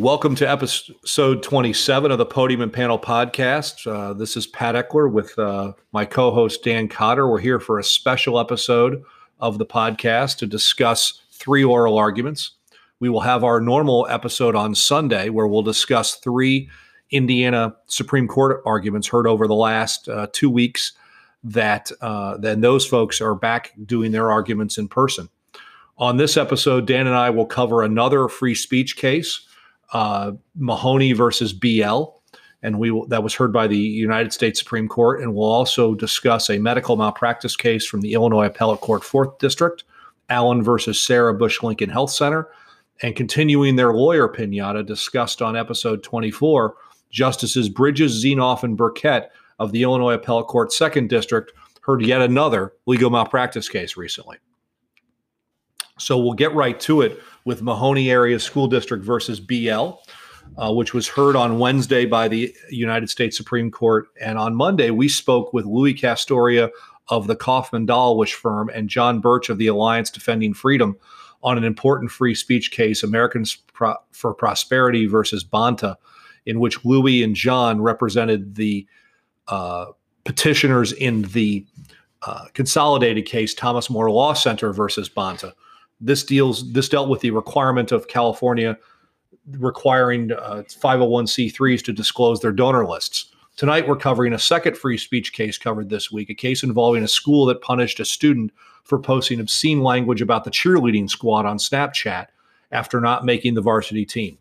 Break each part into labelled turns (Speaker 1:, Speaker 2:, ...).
Speaker 1: Welcome to episode 27 of the Podium and Panel podcast. Uh, this is Pat Eckler with uh, my co host Dan Cotter. We're here for a special episode of the podcast to discuss three oral arguments. We will have our normal episode on Sunday where we'll discuss three Indiana Supreme Court arguments heard over the last uh, two weeks. That uh, then those folks are back doing their arguments in person. On this episode, Dan and I will cover another free speech case uh, Mahanoy versus BL, and we will, that was heard by the United States Supreme Court. And we'll also discuss a medical malpractice case from the Illinois Appellate Court Fourth District, Allen versus Sarah Bush Lincoln Health Center, and continuing their lawyer pinata discussed on episode 24. Justices Bridges, Zenoff, and Birkett of the Illinois Appellate Court Second District heard yet another legal malpractice case recently. So we'll get right to it with Mahanoy Area School District versus BL, uh, which was heard on Wednesday by the United States Supreme Court. And on Monday, we spoke with Louis Castoria of the Kaufman Dolowich firm and John Bursch of the Alliance Defending Freedom on an important free speech case, Americans Pro- for Prosperity versus Bonta, in which Louis and John represented the uh, petitioners in the uh, consolidated case, Thomas More Law Center versus Bonta this deals this dealt with the requirement of California requiring uh, 501c3s to disclose their donor lists. Tonight we're covering a second free speech case covered this week, a case involving a school that punished a student for posting obscene language about the cheerleading squad on Snapchat after not making the varsity team.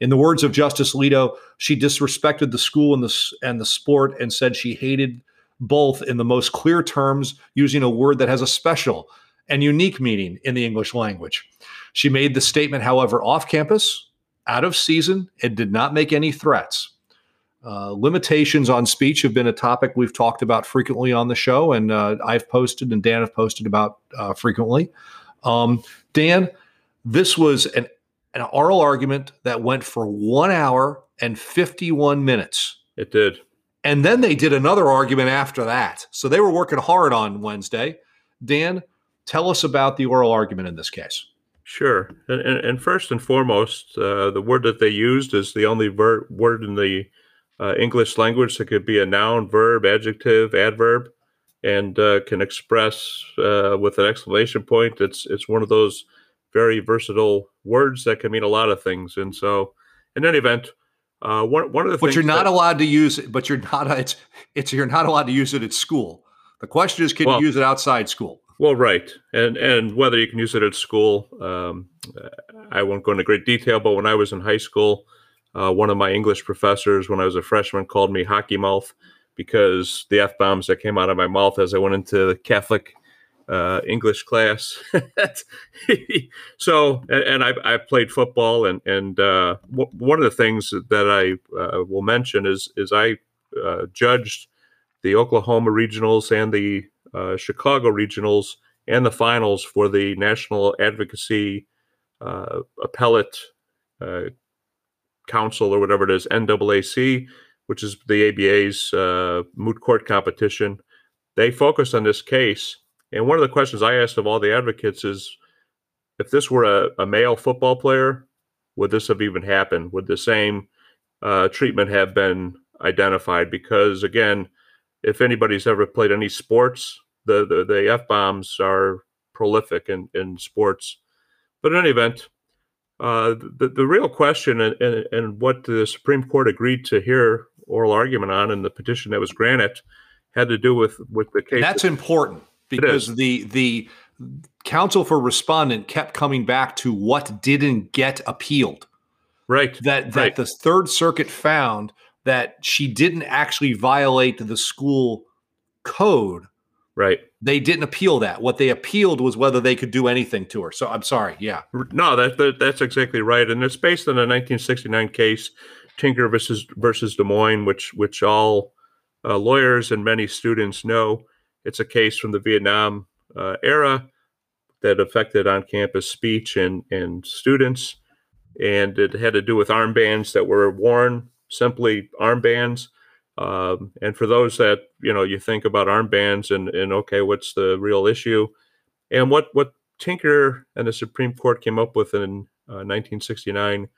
Speaker 1: In the words of Justice Alito, she disrespected the school and the and the sport and said she hated both in the most clear terms using a word that has a special and unique meaning in the English language. She made the statement, however, off campus, out of season, and did not make any threats. Uh, limitations on speech have been a topic we've talked about frequently on the show, and uh, I've posted and Dan have posted about uh, frequently. Um, Dan, this was an, an oral argument that went for one hour and 51 minutes.
Speaker 2: It did.
Speaker 1: And then they did another argument after that. So they were working hard on Wednesday. Dan, Tell us about the oral argument in this case.
Speaker 2: Sure. And, and, and first and foremost, uh, the word that they used is the only ver- word in the uh, English language that could be a noun, verb, adjective, adverb, and uh, can express uh, with an exclamation point. It's it's one of those very versatile words that can mean a lot of things. And so, in any event, uh, one one of the
Speaker 1: but
Speaker 2: things
Speaker 1: you're not
Speaker 2: that,
Speaker 1: allowed to use it. But you're not. It's it's you're not allowed to use it at school. The question is, can
Speaker 2: Well-
Speaker 1: you use it outside school?
Speaker 2: Well, right, and and whether you can use it at school, um, I won't go into great detail. But when I was in high school, uh, one of my English professors, when I was a freshman, called me hockey mouth because the f bombs that came out of my mouth as I went into the Catholic uh, English class. so, and, and I, I played football, and and uh, w- one of the things that I uh, will mention is is I uh, judged the Oklahoma regionals and the uh, Chicago regionals and the finals for the National Advocacy uh, Appellate uh, Council or whatever it is, NAAC, which is the ABA's uh, moot court competition. They focused on this case. And one of the questions I asked of all the advocates is if this were a, a male football player, would this have even happened? Would the same uh, treatment have been identified? Because again, if anybody's ever played any sports, the the, the f bombs are prolific in, in sports. But in any event, uh, the the real question and, and and what the Supreme Court agreed to hear oral argument on in the petition that was granted had to do with with the case.
Speaker 1: That's important because the the counsel for respondent kept coming back to what didn't get appealed.
Speaker 2: right.
Speaker 1: That that
Speaker 2: Right.
Speaker 1: the Third Circuit found that she didn't actually violate the school code
Speaker 2: right.
Speaker 1: They didn't appeal that. What they appealed was whether they could do anything to her. So I'm sorry. Yeah.
Speaker 2: No, that, that that's exactly right, and it's based on a 1969 case, Tinker versus versus Des Moines, which which all uh, lawyers and many students know. It's a case from the Vietnam uh, era that affected on-campus speech and and students, and it had to do with armbands that were worn, simply armbands. Um, and for those that you know, you think about armbands and and okay, what's the real issue? And what what Tinker and the Supreme Court came up with in uh, 1969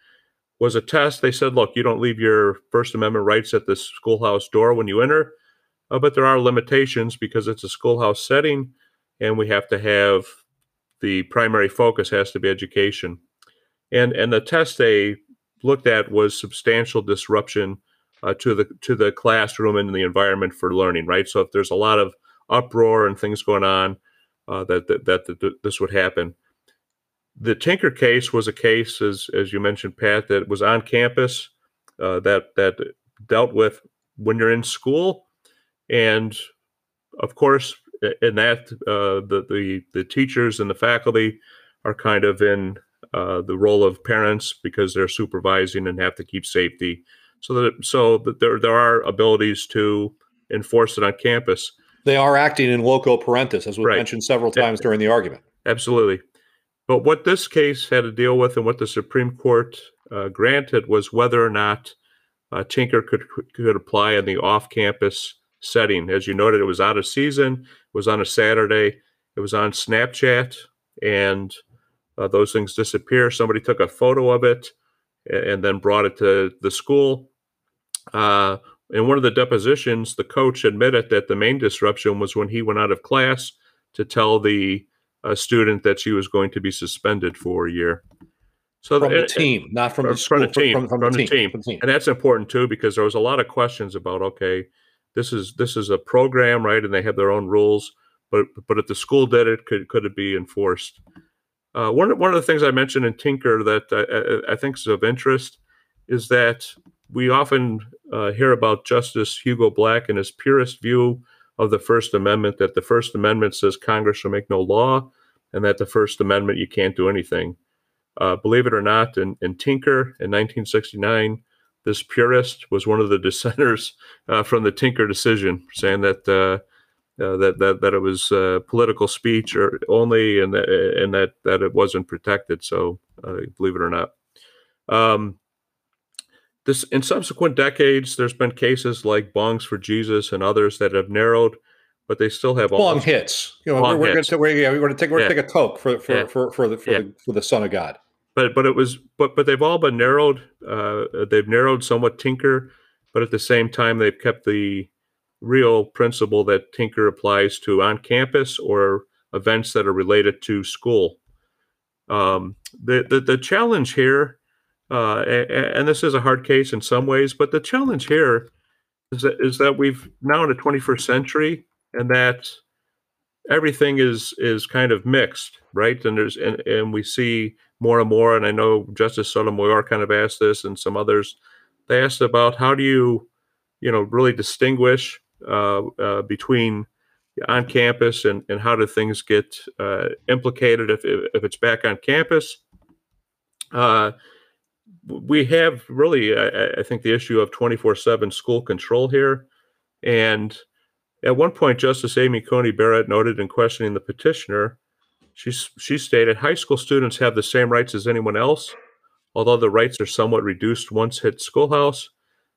Speaker 2: was a test. They said, look, you don't leave your First Amendment rights at the schoolhouse door when you enter, uh, but there are limitations because it's a schoolhouse setting, and we have to have the primary focus has to be education. And and the test they looked at was substantial disruption uh, to the to the classroom and the environment for learning. Right. So if there's a lot of uproar and things going on, uh, that, that that that this would happen. The Tinker case was a case, as as you mentioned, Pat, that was on campus, uh, that that dealt with when you're in school, and of course, in that uh, the the the teachers and the faculty are kind of in uh, the role of parents because they're supervising and have to keep safety. So that so that there there are abilities to enforce it on campus.
Speaker 1: They are acting in loco parentis, as we
Speaker 2: Right.
Speaker 1: mentioned several times during the argument.
Speaker 2: Absolutely. But what this case had to deal with and what the Supreme Court uh, granted was whether or not uh, Tinker could could apply in the off-campus setting. As you noted, it was out of season. It was on a Saturday. It was on Snapchat, and uh, those things disappear. Somebody took a photo of it and then brought it to the school. Uh, in one of the depositions, the coach admitted that the main disruption was when he went out of class to tell the uh, student that she was going to be suspended for a year. So
Speaker 1: From the
Speaker 2: and-
Speaker 1: team, not from the school.
Speaker 2: from the team,
Speaker 1: From, from the team. From the team.
Speaker 2: and that's important too because there was a lot of questions about okay, this is this is a program, right? And they have their own rules, but but if the school did it, could could it be enforced? Uh, one of- one of the things I mentioned in Tinker that I, I, think is of interest is that we often uh, hear about Justice Hugo Black and his purist view of the First Amendment that the First Amendment says Congress shall make no law, and that the First Amendment you can't do anything. Uh, believe it or not, in, in Tinker in 1969, this purist was one of the dissenters uh, from the Tinker decision, saying that uh, uh, that, that that it was uh, political speech or only, and that and that that it wasn't protected. So, uh, believe it or not. Um, this in subsequent decades, there's been cases like Bongs for Jesus and others that have narrowed, but they still have
Speaker 1: Long hits. You know, we're, we're going to we're, yeah, we're going to take we're
Speaker 2: Yeah.
Speaker 1: going to take a coke for for,
Speaker 2: Yeah.
Speaker 1: for, for the for,
Speaker 2: Yeah.
Speaker 1: the for the Son of God.
Speaker 2: but but it was but but they've all been narrowed. Uh, they've narrowed somewhat Tinker, but at the same time they've kept the real principle that Tinker applies to on campus or events that are related to school. Um, the, the the challenge here, uh, and this is a hard case in some ways, but the challenge here is that is that we've now in the 21st century, and that everything is is kind of mixed, right? And there's and, and we see more and more, and I know Justice Sotomayor kind of asked this, and some others. They asked about how do you, you know, really distinguish between on campus and, and how do things get uh, implicated if, if it's back on campus. Uh, we have really, I, I think, the issue of 24 7 school control here. And at one point, Justice Amy Coney Barrett noted in questioning the petitioner, she, she stated high school students have the same rights as anyone else, although the rights are somewhat reduced once hit schoolhouse,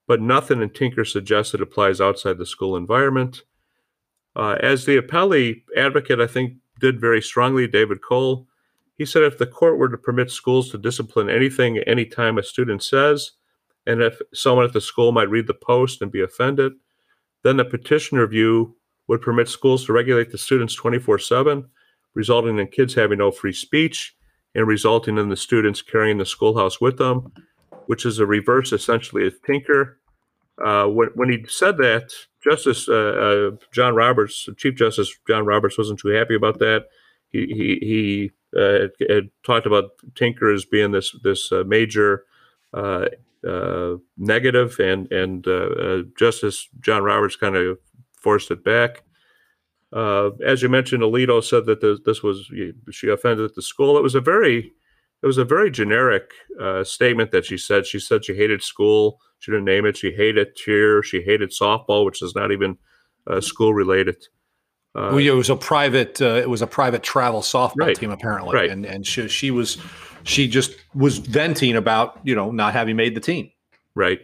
Speaker 2: but nothing in Tinker suggests it applies outside the school environment. Uh, as the appellee advocate, I think, did very strongly, David Cole, he said if the court were to permit schools to discipline anything anytime a student says, and if someone at the school might read the post and be offended, then the petitioner view would permit schools to regulate the students 24 7, resulting in kids having no free speech and resulting in the students carrying the schoolhouse with them, which is a reverse essentially of Tinker. Uh, when, when he said that, Justice uh, uh, John Roberts, Chief Justice John Roberts, wasn't too happy about that. He he, he uh, had talked about Tinker as being this this uh, major uh, negative, and and Justice John Roberts kind of forced it back. as you mentioned, Alito said that this, this was she offended at the school. It was a very it was a very generic uh, statement that she said. She said she hated school. She didn't name it. She hated cheer. She hated softball, which is not even uh, school related. Uh,
Speaker 1: well, it was a private. Uh, it was a private travel softball
Speaker 2: Right.
Speaker 1: team apparently,
Speaker 2: Right.
Speaker 1: and and she, she was she just was venting about you know not having made the team.
Speaker 2: Right.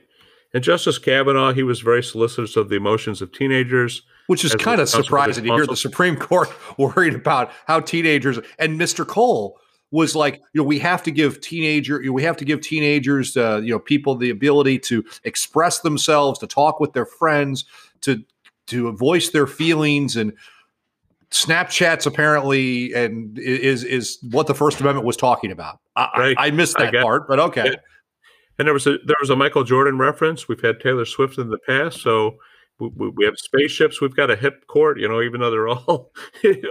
Speaker 2: And Justice Kavanaugh, he was very solicitous of the emotions of teenagers.
Speaker 1: Which is kind of surprising to hear the Supreme Court worried about how teenagers and Mr. Cole was like, you know, we have to give teenager, you know, we have to give teenagers, uh, you know, people the ability to express themselves, to talk with their friends, to to voice their feelings, and Snapchats apparently and is is what the First Amendment was talking about. I, I-
Speaker 2: Right.
Speaker 1: I missed that
Speaker 2: get-
Speaker 1: part, but okay.
Speaker 2: And there was a there was a Michael Jordan reference. We've had Taylor Swift in the past, so we, we, have spaceships. We've got a hip court, you know, even though they're all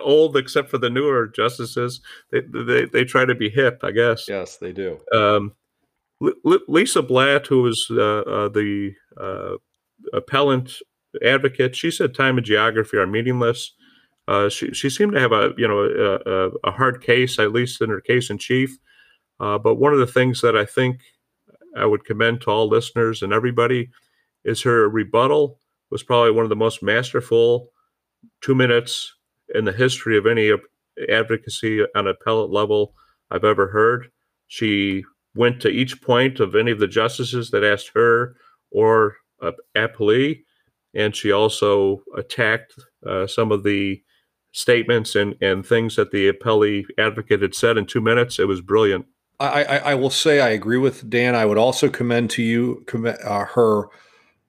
Speaker 2: old except for the newer justices. They they, they try to be hip, I guess.
Speaker 1: Yes, they do.
Speaker 2: Um, L- Lisa Blatt, who was uh, uh, the uh, appellant advocate, she said time and geography are meaningless. Uh, she she seemed to have a you know a, a, a hard case, at least in her case in chief. Uh, but one of the things that I think I would commend to all listeners and everybody is her rebuttal was probably one of the most masterful two minutes in the history of any advocacy on appellate level I've ever heard. She went to each point of any of the justices that asked her or uh, appellee, and she also attacked uh, some of the statements and, and things that the appellee advocate had said in two minutes. It was brilliant.
Speaker 1: I, I, I will say I agree with Dan. I would also commend to you commend, uh, her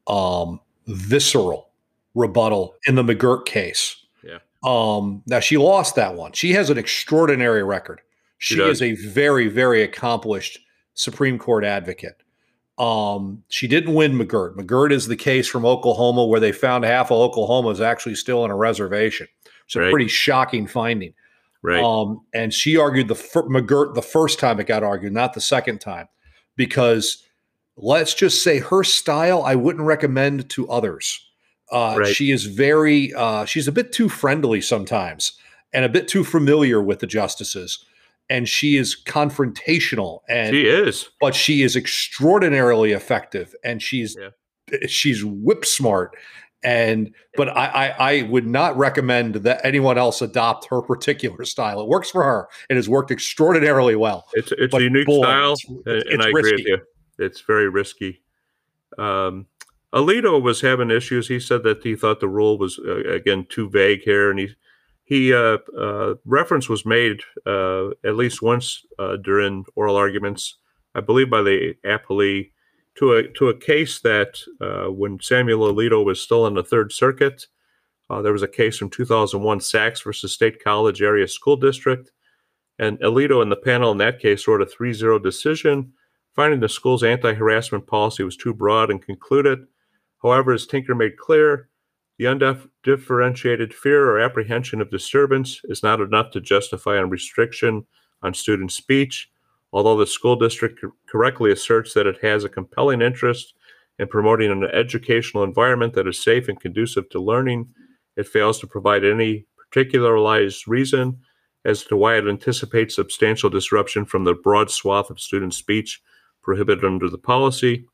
Speaker 1: um, visceral rebuttal in the McGirt case.
Speaker 2: Yeah.
Speaker 1: Um, now she lost that one. She has an extraordinary record.
Speaker 2: She
Speaker 1: She, is a very, very accomplished Supreme Court advocate. Um, she didn't win McGirt. McGirt is the case from Oklahoma where they found half of Oklahoma is actually still in a reservation. It's a
Speaker 2: Right.
Speaker 1: pretty shocking finding.
Speaker 2: Right.
Speaker 1: Um, and she argued the fir- McGirt the first time it got argued, not the second time, because let's just say her style I wouldn't recommend to others. Uh,
Speaker 2: Right.
Speaker 1: She is very uh, she's a bit too friendly sometimes and a bit too familiar with the justices, and she is confrontational and
Speaker 2: she is.
Speaker 1: but she is extraordinarily effective and she's she's whip smart and but I, I i would not recommend that anyone else adopt her particular style it works for her it has worked extraordinarily well
Speaker 2: It's it's
Speaker 1: But
Speaker 2: a unique
Speaker 1: boy,
Speaker 2: style,
Speaker 1: it's-
Speaker 2: and,
Speaker 1: it's-
Speaker 2: and I agree with
Speaker 1: risky.
Speaker 2: you. It's very risky. Um, Alito was having issues. He said that he thought the rule was uh, again too vague here, and he he uh, uh, reference was made uh, at least once uh, during oral arguments, I believe, by the appellee to a to a case that uh, when Samuel Alito was still in the Third Circuit, there was a case from 2001, Saxe versus State College Area School District. And Alito and the panel in that case wrote a 3 0 decision, finding the school's anti harassment policy was too broad and concluded. However, as Tinker made clear, the undifferentiated fear or apprehension of disturbance is not enough to justify a restriction on student speech. Although the school district correctly asserts that it has a compelling interest in promoting an educational environment that is safe and conducive to learning, it fails to provide any particularized reason as to why it anticipates substantial disruption from the broad swath of student speech prohibited under the policy.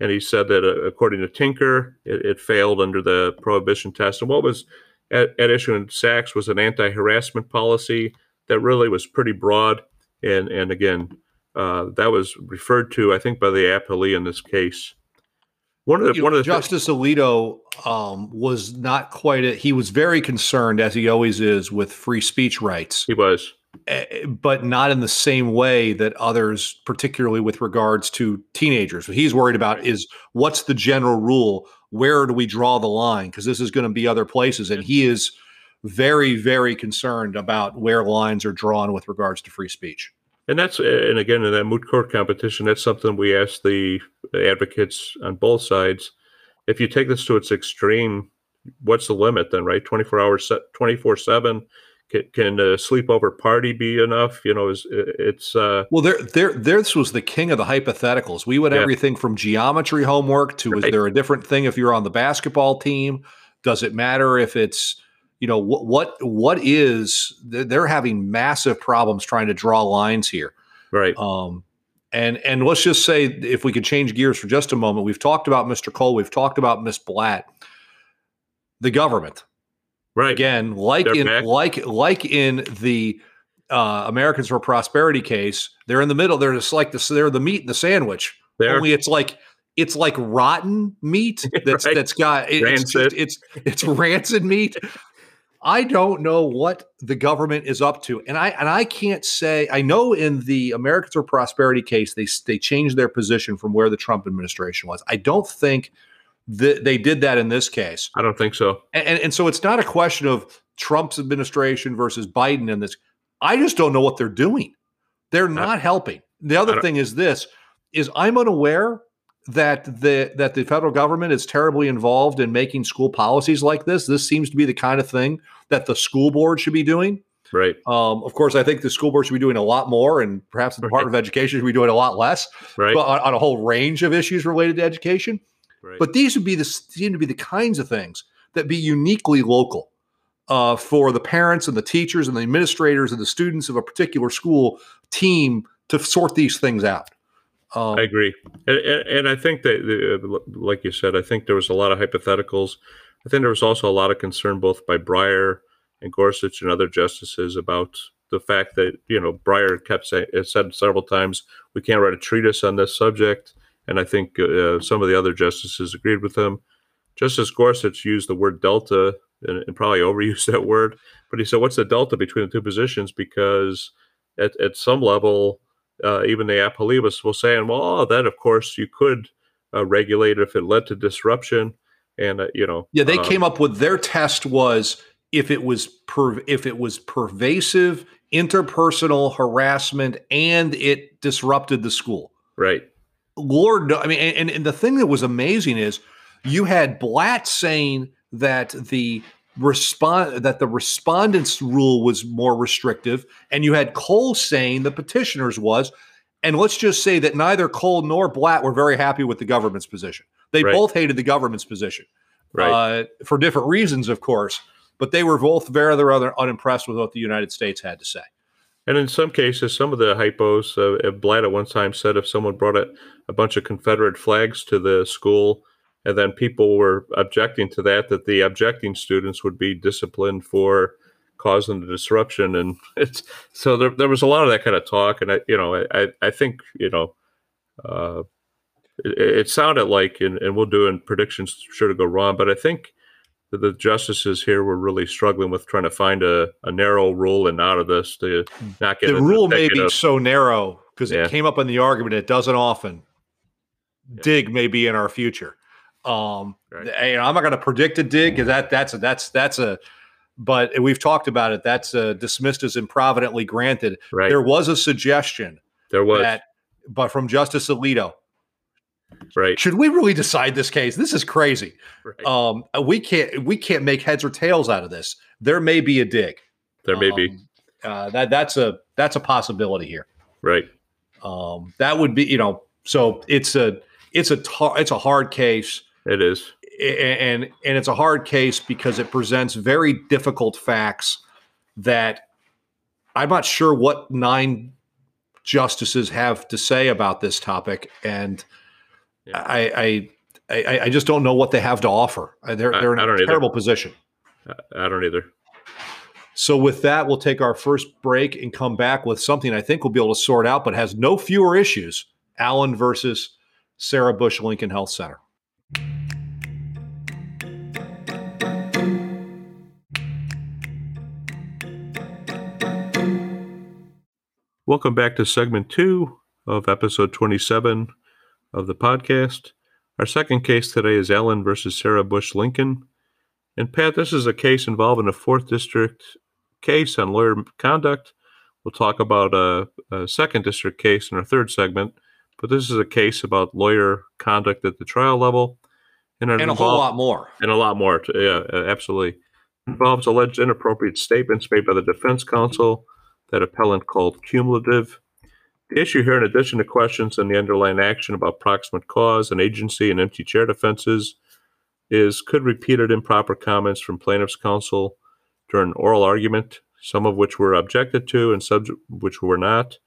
Speaker 2: And he said that, uh, according to Tinker, it, it failed under the prohibition test. And what was at, at issue in Saxe was an anti harassment policy that really was pretty broad. And, and again, uh, that was referred to, I think, by the appellee in this case. One of the, one of the
Speaker 1: justice alito um, was not quite a, he was very concerned as he always is with free speech rights
Speaker 2: he was.
Speaker 1: Eh, but not in the same way that others, particularly with regards to teenagers. What he's worried about is what's the general rule? Where do we draw the line? Because this is going to be other places. And he is very, very concerned about where lines are drawn with regards to free speech.
Speaker 2: And that's and again in that moot court competition, that's something we ask the advocates on both sides. If you take this to its extreme, what's the limit then? Right, twenty four hours, twenty four seven. Can, can a sleepover party be enough? You know, is it's uh,
Speaker 1: Well, there, there, this was the king of the hypotheticals. We would
Speaker 2: Yeah.
Speaker 1: everything from geometry homework to is there a different thing if you're on the basketball team? Does it matter if it's you know what what what is they're they're having massive problems trying to draw lines here.
Speaker 2: Right.
Speaker 1: Um, and and let's just say if we could change gears for just a moment, we've talked about Mr. Cole, we've talked about Miss Blatt, the government
Speaker 2: Right.
Speaker 1: again, like
Speaker 2: They're
Speaker 1: in
Speaker 2: back.
Speaker 1: like like in the uh, Americans for Prosperity case, they're in the middle. They're just like this. They're the meat in the sandwich.
Speaker 2: There.
Speaker 1: Only it's like it's like rotten meat that's
Speaker 2: Right.
Speaker 1: that's got it- it's, just, it's it's rancid meat. I don't know what the government is up to, and I and I can't say. I know in the Americans for Prosperity case, they they changed their position from where the Trump administration was. I don't think that they did that in this case.
Speaker 2: I don't think so.
Speaker 1: And, and, so it's not a question of Trump's administration versus Biden in this. I just don't know what they're doing. They're not helping. The other thing is this is I'm unaware that the that the federal government is terribly involved in making school policies like this. This seems to be the kind of thing that the school board should be doing.
Speaker 2: Right.
Speaker 1: Um, of course, I think the school board should be doing a lot more, and perhaps the Department of Education should be doing a lot less,
Speaker 2: Right.
Speaker 1: but on, on a whole range of issues related to education.
Speaker 2: Right.
Speaker 1: But these would be the seem to be the kinds of things that be uniquely local uh, for the parents and the teachers and the administrators and the students of a particular school team to sort these things out. Um,
Speaker 2: I agree, and, and, I think that, uh, like you said, I think there was a lot of hypotheticals. I think there was also a lot of concern both by Breyer and Gorsuch and other justices about the fact that you know Breyer kept saying said several times we can't write a treatise on this subject, and I think uh, some of the other justices agreed with him. Justice Gorsuch used the word delta and, and probably overused that word, but he said, "What's the delta between the two positions?" Because at, at some level, uh, even the appellees will say, well, oh, that of course you could uh, regulate if it led to disruption. And, uh, you know,
Speaker 1: yeah, they
Speaker 2: um,
Speaker 1: came up with their test was if it was per, if it was pervasive interpersonal harassment and it disrupted the school.
Speaker 2: right.
Speaker 1: Lord, I mean, and, and the thing that was amazing is you had Blatt saying that the respond that the respondents rule was more restrictive, and you had Cole saying the petitioners was. And let's just say that neither Cole nor Blatt were very happy with the government's position. They
Speaker 2: Right.
Speaker 1: both hated the government's position,
Speaker 2: Right.
Speaker 1: uh, for different reasons, of course. But they were both very rather unimpressed with what the United States had to say.
Speaker 2: And in some cases, some of the hypos, uh, Blatt at one time said if someone brought a, a bunch of Confederate flags to the school, and then people were objecting to that, that the objecting students would be disciplined for causing the disruption. And it's so there, there was a lot of that kind of talk. And I, you know, I, I think, you know, uh, it, it sounded like, and, and we'll do in predictions sure to go wrong, but I think that the justices here were really struggling with trying to find a, a narrow rule and out of this to not get
Speaker 1: the rule may be so narrow because
Speaker 2: Yeah.
Speaker 1: it came up in the argument. It doesn't often. Dig may be in our future. Um,
Speaker 2: Right.
Speaker 1: know, I'm not going to predict a dig because that that's a that's that's a. But we've talked about it. That's uh, dismissed as improvidently granted.
Speaker 2: right.
Speaker 1: There was a suggestion
Speaker 2: there was
Speaker 1: that, but from Justice Alito,
Speaker 2: right.
Speaker 1: should we really decide this case? This is crazy.
Speaker 2: right.
Speaker 1: Um, we can't we can't make heads or tails out of this. There may be a dig.
Speaker 2: there may be
Speaker 1: Um, uh, that that's a that's a possibility here.
Speaker 2: right.
Speaker 1: Um, that would be, you know, so it's a it's a tar- it's a hard case,
Speaker 2: It is
Speaker 1: and and it's a hard case because it presents very difficult facts that I'm not sure what nine justices have to say about this topic, and
Speaker 2: Yeah.
Speaker 1: I, I I I just don't know what they have to offer. Uh, They're
Speaker 2: I-
Speaker 1: they're in a
Speaker 2: don't either.
Speaker 1: terrible position.
Speaker 2: I, I don't either.
Speaker 1: So with that, we'll take our first break and come back with something I think we'll be able to sort out, but has no fewer issues. Allen versus Sarah Bush Lincoln Health Center.
Speaker 2: Welcome back to segment two of episode 27 of the podcast. Our second case today is Allen versus Sarah Bush Lincoln. And Pat, this is a case involving a fourth district case on lawyer conduct. We'll talk about a, a second district case in our third segment, but this is a case about lawyer conduct at the trial level. And,
Speaker 1: And a whole lot more.
Speaker 2: and a lot more. Yeah, absolutely. Involves alleged inappropriate statements made by the defense counsel that appellant called cumulative. The issue here, in addition to questions in the underlying action about proximate cause and agency and empty chair defenses, is could repeated improper comments from plaintiff's counsel during oral argument, some of which were objected to and some which were not,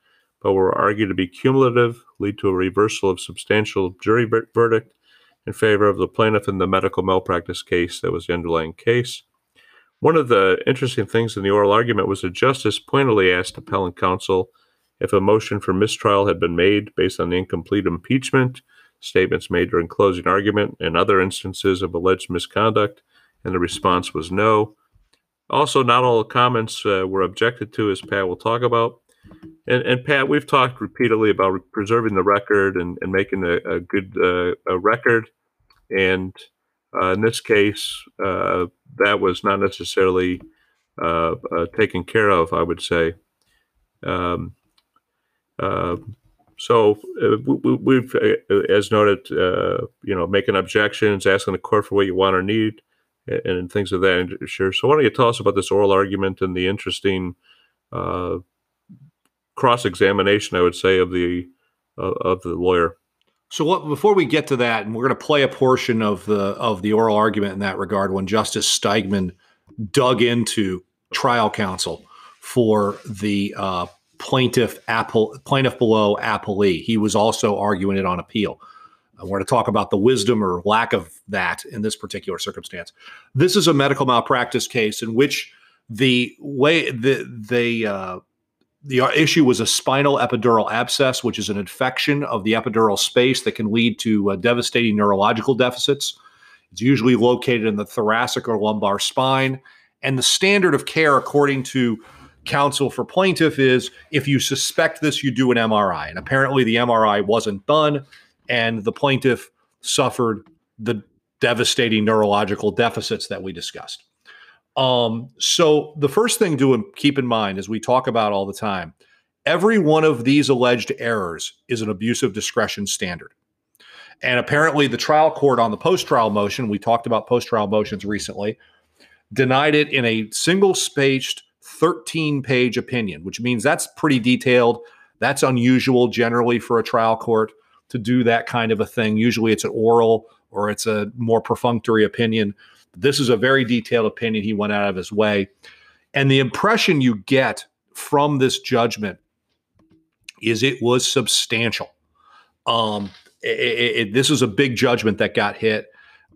Speaker 2: but were argued to be cumulative, lead to a reversal of substantial jury verdict in favor of the plaintiff in the medical malpractice case that was the underlying case. One of the interesting things in the oral argument was that Justice pointedly asked appellant counsel if a motion for mistrial had been made based on the incomplete impeachment, statements made during closing argument, and other instances of alleged misconduct, and the response was no. Also, not all the comments uh, were objected to, as Pat will talk about. And, and Pat, we've talked repeatedly about preserving the record and, and making a, a good uh, a record. And uh, in this case, uh, that was not necessarily uh, uh, taken care of, I would say. Um, uh, so we, we've, uh, as noted, you know, making objections, asking the court for what you want or need, and, and things of that nature. So why don't you tell us about this oral argument and the interesting uh, cross-examination, I would say, of the of, of the lawyer.
Speaker 1: So what, before we get to that, and we're going to play a portion of the of the oral argument in that regard, when Justice Steigman dug into trial counsel for the uh, plaintiff apple plaintiff below appellee, he was also arguing it on appeal. We're going to talk about the wisdom or lack of that in this particular circumstance. This is a medical malpractice case in which the way the they uh, the issue was a spinal epidural abscess, which is an infection of the epidural space that can lead to uh, devastating neurological deficits. It's usually located in the thoracic or lumbar spine. And the standard of care, according to counsel for plaintiff, is if you suspect this, you do an MRI. And apparently, the MRI wasn't done, and the plaintiff suffered the devastating neurological deficits that we discussed. Um, so the first thing to keep in mind as we talk about all the time, every one of these alleged errors is an abuse of discretion standard. And apparently the trial court on the post-trial motion, we talked about post-trial motions recently, denied it in a single spaced 13 page opinion, which means that's pretty detailed. That's unusual generally for a trial court to do that kind of a thing. Usually it's an oral or it's a more perfunctory opinion. This is a very detailed opinion. He went out of his way. And the impression you get from this judgment is it was substantial. Um, it, it, this is a big judgment that got hit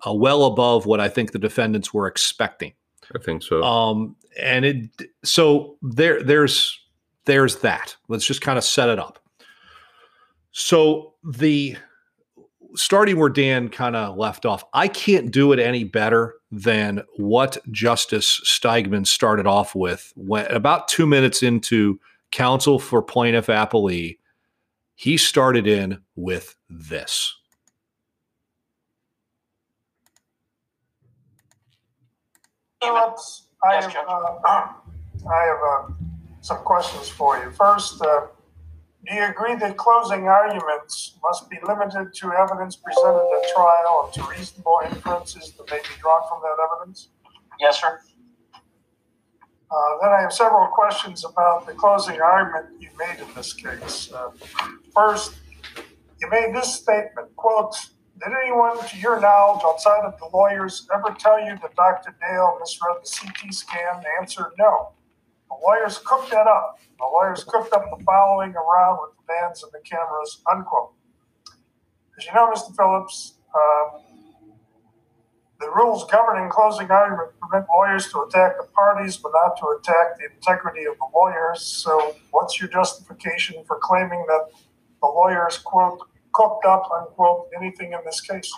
Speaker 1: uh, well above what I think the defendants were expecting.
Speaker 2: I think so.
Speaker 1: Um, and it so there there's there's that. Let's just kind of set it up. So the starting where Dan kind of left off, I can't do it any better than what Justice Steigman started off with. When about two minutes into counsel for plaintiff appellee, he started in with this.
Speaker 3: I have, uh, I have uh, some questions for you. First, uh, do you agree that closing arguments must be limited to evidence presented at trial and to reasonable inferences that may be drawn from that evidence?
Speaker 4: Yes, sir.
Speaker 3: Uh, then I have several questions about the closing argument you made in this case. Uh, first, you made this statement, quote, did anyone, to your knowledge, outside of the lawyers, ever tell you that Dr. Dale misread the CT scan? The answer, no. The lawyers cooked that up. The lawyers cooked up the following around with the bands and the cameras, unquote. As you know, Mr. Phillips, um, the rules governing closing argument permit lawyers to attack the parties, but not to attack the integrity of the lawyers. So, what's your justification for claiming that the lawyers, quote, cooked up, unquote, anything in this case?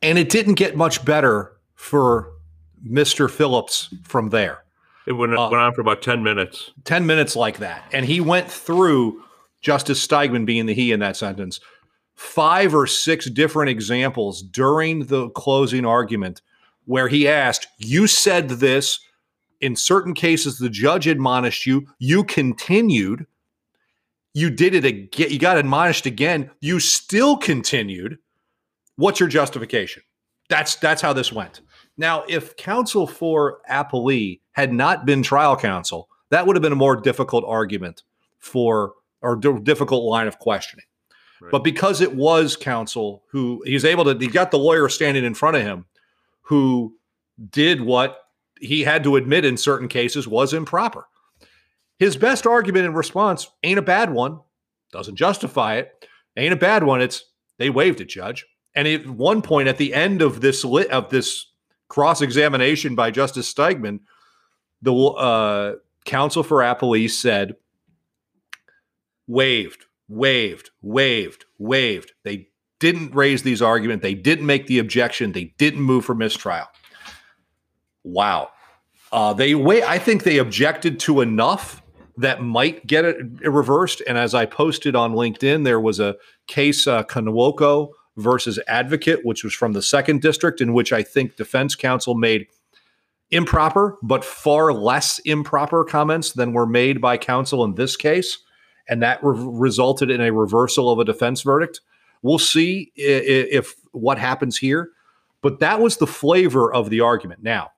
Speaker 1: And it didn't get much better for Mr. Phillips from there.
Speaker 2: it went,
Speaker 1: uh,
Speaker 2: went on for about 10 minutes.
Speaker 1: 10 minutes like that. And he went through Justice Steigman being the he in that sentence, five or six different examples during the closing argument where he asked, You said this. In certain cases, the judge admonished you. You continued. You did it again. You got admonished again. You still continued. What's your justification? That's that's how this went. Now, if counsel for Appellee had not been trial counsel, that would have been a more difficult argument for or d- difficult line of questioning.
Speaker 2: Right.
Speaker 1: But because it was counsel who he's able to, he got the lawyer standing in front of him who did what he had to admit in certain cases was improper. His best argument in response ain't a bad one, doesn't justify it, ain't a bad one. It's they waived it, Judge. And at one point at the end of this lit of this cross examination by Justice Steigman, the uh, counsel for Appellee said, waived, waived, waived, waived. They didn't raise these arguments. They didn't make the objection. They didn't move for mistrial. Wow. Uh, they wait. I think they objected to enough that might get it reversed. And as I posted on LinkedIn, there was a case, uh, versus Advocate, which was from the second district, in which I think defense counsel made improper, but far less improper comments than were made by counsel in this case. And that re- resulted in a reversal of a defense verdict. We'll see i- i- if what happens here. But that was the flavor of the argument. Now,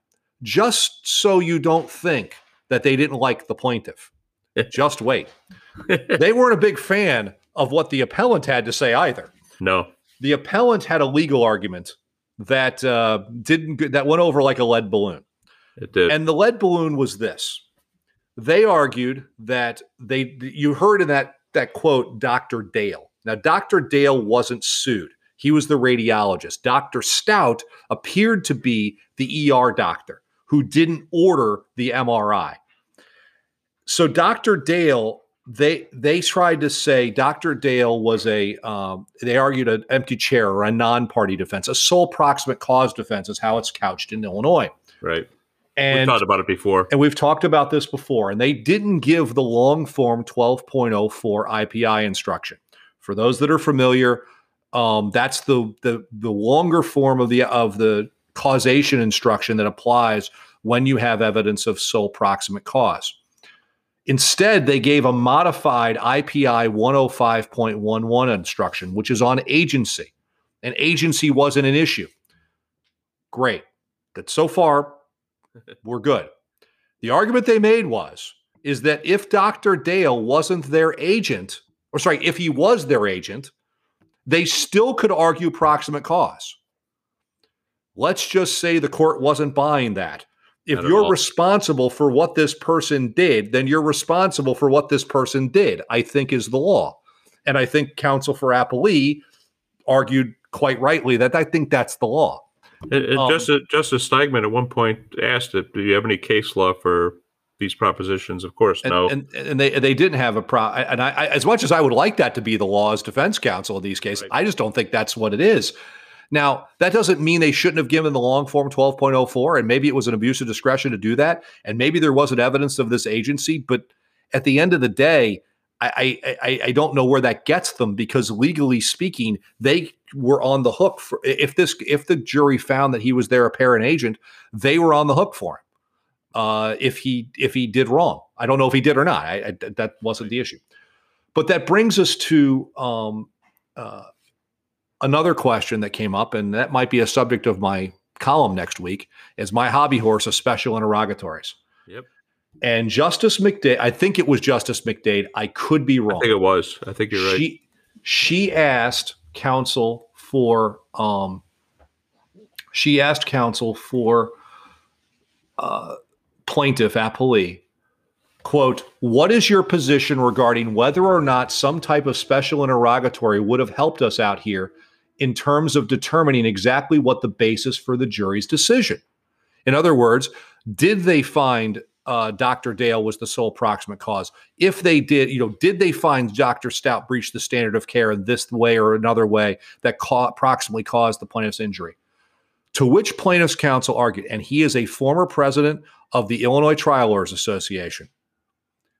Speaker 1: just so you don't think that they didn't like the plaintiff, just wait. they weren't a big fan of what the appellant had to say either
Speaker 2: No.
Speaker 1: The appellant had a legal argument that uh, didn't that went over like a lead balloon,
Speaker 2: It did.
Speaker 1: and the lead balloon was this: they argued that they you heard in that that quote Dr. Dale. Now Dr. Dale wasn't sued; he was the radiologist. Dr. Stout appeared to be the ER doctor who didn't order the MRI. So Dr. Dale, they they tried to say Dr. Dale was a um, they argued an empty chair or a non-party defense, a sole proximate cause defense is how it's couched in Illinois.
Speaker 2: right.
Speaker 1: And
Speaker 2: We've talked about it before.
Speaker 1: and we've talked about this before, and they didn't give the long form 12.04 IPI instruction. For those that are familiar, um, that's the, the the longer form of the of the causation instruction that applies when you have evidence of sole proximate cause. Instead, they gave a modified IPI 105.11 instruction, which is on agency. And agency wasn't an issue. Great. Good. So far, we're good. The argument they made was is that if Dr. Dale wasn't their agent, or sorry, if he was their agent, they still could argue proximate cause. Let's just say the court wasn't buying that. If you're
Speaker 2: all.
Speaker 1: responsible for what this person did, then you're responsible for what this person did, I think is the law. And I think counsel for Appellee argued quite rightly that I think that's the law.
Speaker 2: And, and
Speaker 1: Um,
Speaker 2: Justice, Justice Steigman at one point asked it, do you have any case law for these propositions? Of course,
Speaker 1: and,
Speaker 2: no.
Speaker 1: and and they they didn't have a pro. And I, I, as much as I would like that to be the law as defense counsel in these cases,
Speaker 2: Right.
Speaker 1: I just don't think that's what it is. Now that doesn't mean they shouldn't have given the long form twelve point oh four, and maybe it was an abuse of discretion to do that, and maybe there wasn't evidence of this agency. But at the end of the day, I I, I, I don't know where that gets them because legally speaking, they were on the hook for if this if the jury found that he was their apparent agent, they were on the hook for him uh, if he if he did wrong. I don't know if he did or not. I, I, that wasn't the issue. But that brings us to um, uh, another question that came up, and that might be a subject of my column next week. Is my hobby horse of special interrogatories?
Speaker 2: Yep.
Speaker 1: And Justice McDade, I think it was Justice McDade. I could be wrong.
Speaker 2: I think it was. I think you're right.
Speaker 1: She she asked counsel for um she asked counsel for uh plaintiff appellee quote what is your position regarding whether or not some type of special interrogatory would have helped us out here in terms of determining exactly what the basis for the jury's decision in other words did they find uh, Dr. Dale was the sole proximate cause. If they did, you know, did they find Dr. Stout breached the standard of care in this way or another way that ca- approximately caused the plaintiff's injury? To which plaintiff's counsel argued, and he is a former president of the Illinois Trial Lawyers Association,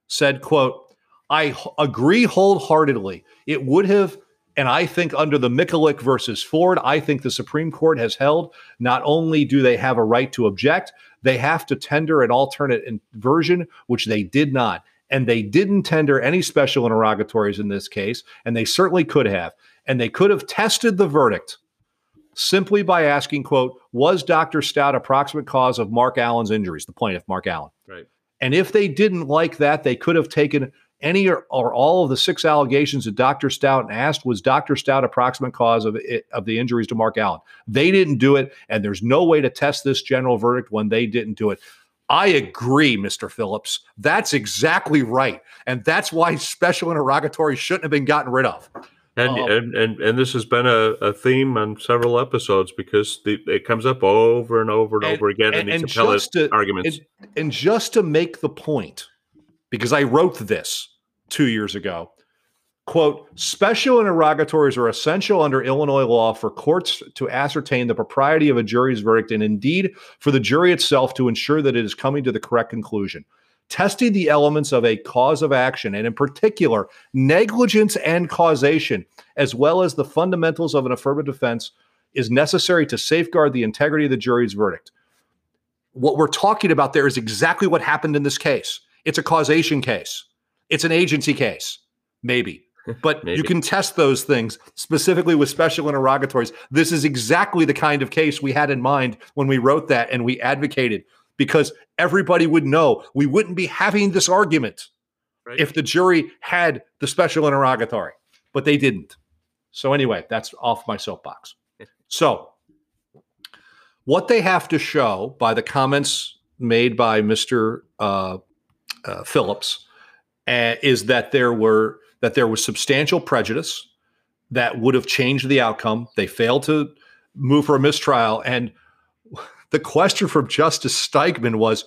Speaker 1: said, quote, I h- agree wholeheartedly. It would have, and I think under the Mikulik versus Ford, I think the Supreme Court has held not only do they have a right to object, they have to tender an alternate version, which they did not. And they didn't tender any special interrogatories in this case, and they certainly could have. And they could have tested the verdict simply by asking, quote, was Dr. Stout a proximate cause of Mark Allen's injuries, the plaintiff, Mark Allen?
Speaker 2: Right.
Speaker 1: And if they didn't like that, they could have taken any or, or all of the six allegations that Dr. Stout asked was Dr. Stout a proximate cause of it, of the injuries to Mark Allen. They didn't do it, and there's no way to test this general verdict when they didn't do it. I agree, Mr. Phillips. That's exactly right. And that's why special interrogatories shouldn't have been gotten rid of.
Speaker 2: And,
Speaker 1: Um,
Speaker 2: and and and this has been a, a theme on several episodes because the, it comes up over and over and,
Speaker 1: And-
Speaker 2: over again in these
Speaker 1: and
Speaker 2: appellate
Speaker 1: just to-
Speaker 2: arguments.
Speaker 1: And, and just to make the point, because I wrote this two years ago, quote, special interrogatories are essential under Illinois law for courts to ascertain the propriety of a jury's verdict and indeed for the jury itself to ensure that it is coming to the correct conclusion. Testing the elements of a cause of action, and in particular, negligence and causation, as well as the fundamentals of an affirmative defense, is necessary to safeguard the integrity of the jury's verdict what we're talking about there is exactly what happened in this case. It's a causation case. It's an agency case, maybe. But you can test those things specifically with special interrogatories. This is exactly the kind of case we had in mind when we wrote that and we advocated because everybody would know we wouldn't be having this argument
Speaker 2: Right.
Speaker 1: if the jury had the special interrogatory, but they didn't. So, anyway, that's off my soapbox. So, what they have to show by the comments made by Mr. Uh, uh, Phillips uh, is that there were that there was substantial prejudice that would have changed the outcome. They failed to move for a mistrial, and the question from Justice Steigman was,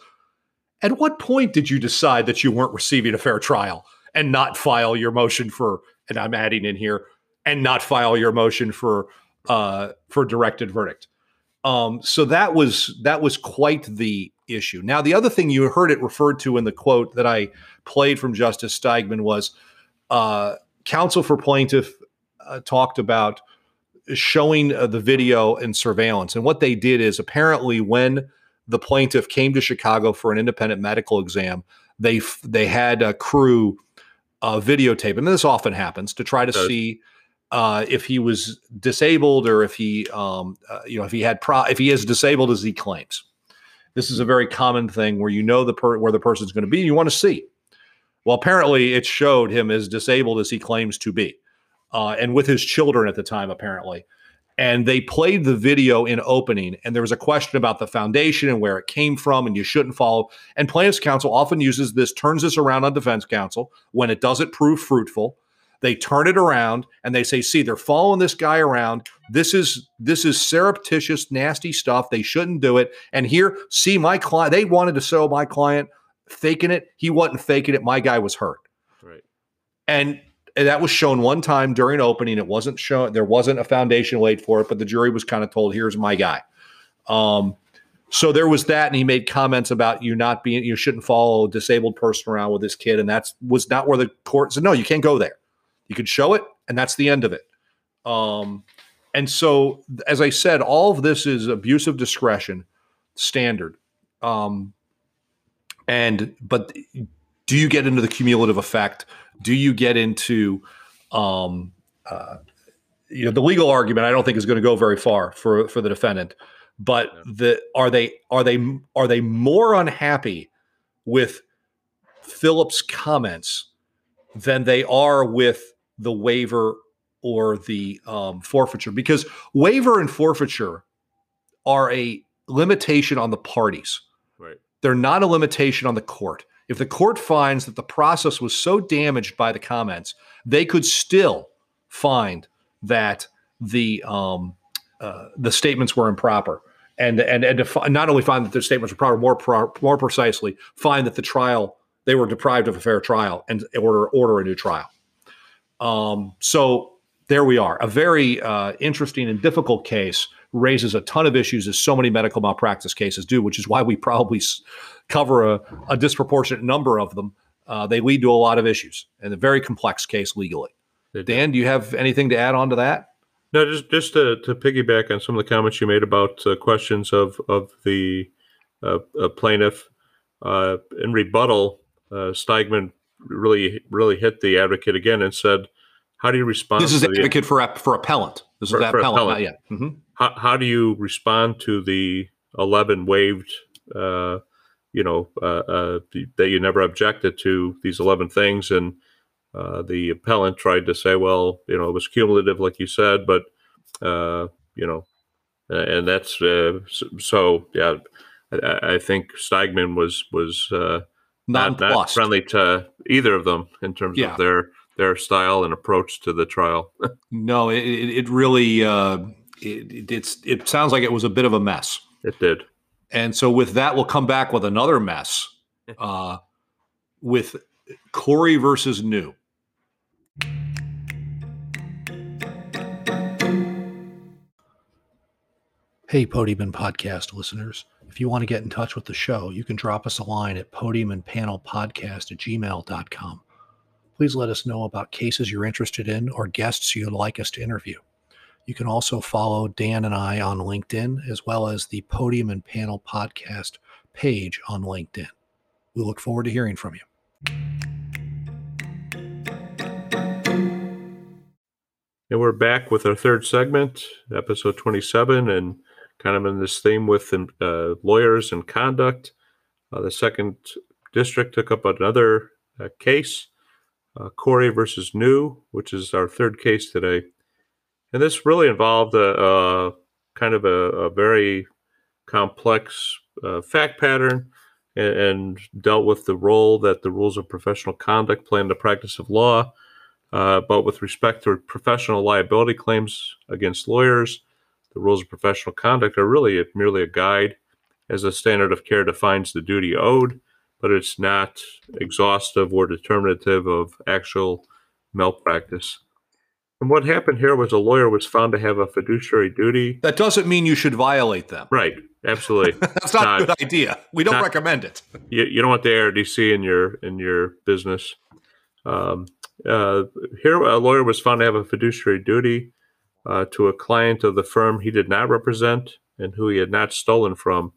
Speaker 1: "At what point did you decide that you weren't receiving a fair trial and not file your motion for?" And I'm adding in here, and not file your motion for uh, for directed verdict. Um, so that was that was quite the issue. Now, the other thing you heard it referred to in the quote that I played from Justice Steigman was uh, counsel for plaintiff uh, talked about showing uh, the video and surveillance, and what they did is apparently when the plaintiff came to Chicago for an independent medical exam, they f- they had a crew uh, videotape, and this often happens to try to
Speaker 2: Does.
Speaker 1: see uh, if he was disabled or if he, um, uh, you know, if he had pro, if he is disabled as he claims. This is a very common thing where you know the per- where the person's going to be, and you want to see. Well, apparently, it showed him as disabled as he claims to be, uh, and with his children at the time, apparently. And they played the video in opening, and there was a question about the foundation and where it came from, and you shouldn't follow. And plaintiffs' counsel often uses this, turns this around on defense counsel when it doesn't prove fruitful they turn it around and they say see they're following this guy around this is this is surreptitious nasty stuff. They shouldn't do it. And here see my client they wanted to sell my client faking it. He wasn't faking it. My guy was hurt.
Speaker 2: Right.
Speaker 1: and that was shown one time during opening. It wasn't shown there wasn't a foundation laid for it but the jury was kind of told here's my guy. Um so there was that and he made comments about you not being you shouldn't follow a disabled person around with this kid and that's was not where the court said no you can't go there. You could show it, and that's the end of it. Um, and so, as I said, all of this is abuse of discretion standard. Um, and but do you get into the cumulative effect? Do you get into um, uh, you know the legal argument? I don't think is going to go very far for for the defendant. But the are they are they are they more unhappy with Phillips' comments than they are with the waiver or the um, forfeiture because waiver and forfeiture are a limitation on the parties.
Speaker 2: Right.
Speaker 1: They're not a limitation on the court. If the court finds that the process was so damaged by the comments, they could still find that the um, uh, the statements were improper, and and and to fi- not only find that the statements were proper, more pro- more precisely, find that the trial they were deprived of a fair trial and order order a new trial. Um, so there we are. A very uh, interesting and difficult case raises a ton of issues, as so many medical malpractice cases do, which is why we probably s- cover a, a disproportionate number of them. Uh, they lead to a lot of issues and a very complex case legally. Dan, do you have anything to add on to that?
Speaker 2: No, just just to, to piggyback on some of the comments you made about uh, questions of of the uh, uh, plaintiff uh, in rebuttal, uh, Steigman really really hit the advocate again and said, "How do you respond?"
Speaker 1: This is
Speaker 2: to the-
Speaker 1: advocate for for appellant. This
Speaker 2: For-
Speaker 1: is that appellant,
Speaker 2: appellant.
Speaker 1: not. Mhm.
Speaker 2: how, how do you respond to the 11 waived uh, you know, uh, uh, that you never objected to these 11 things. And uh, the appellant tried to say, well, you know, it was cumulative, like you said, but, uh, you know, and that's uh, so, so, yeah. I, I think Steigman was was uh, not, not friendly to either of them in terms
Speaker 1: Yeah.
Speaker 2: of their their style and approach to the trial.
Speaker 1: No, it, it it really uh, it, it- it's it sounds like it was a bit of a mess.
Speaker 2: it did.
Speaker 1: And so with that, we'll come back with another mess uh, with Khoury versus Niew. Hey, Podium Podcast listeners. If you want to get in touch with the show, you can drop us a line at podium and panel podcast at gmail.com. Please let us know about cases you're interested in or guests you'd like us to interview. You can also follow Dan and I on LinkedIn, as well as the Podium and Panel podcast page on LinkedIn. We look forward to hearing from you.
Speaker 2: And we're back with our third segment, episode 27, and kind of in this theme with uh, lawyers and conduct. Uh, the second district took up another uh, case, uh, Khoury versus Niew, which is our third case today. And this really involved a, a kind of a, a very complex uh, fact pattern and, and dealt with the role that the rules of professional conduct play in the practice of law. Uh, but with respect to professional liability claims against lawyers, the rules of professional conduct are really merely a guide as a standard of care defines the duty owed, but it's not exhaustive or determinative of actual malpractice. And what happened here was a lawyer was found to have a fiduciary duty.
Speaker 1: That doesn't mean you should violate them.
Speaker 2: Right, absolutely.
Speaker 1: That's not, a good idea. We don't
Speaker 2: not-
Speaker 1: recommend it.
Speaker 2: you, you don't want the ARDC in your in your business. Um, uh, here, a lawyer was found to have a fiduciary duty uh, to a client of the firm he did not represent and who he had not stolen from.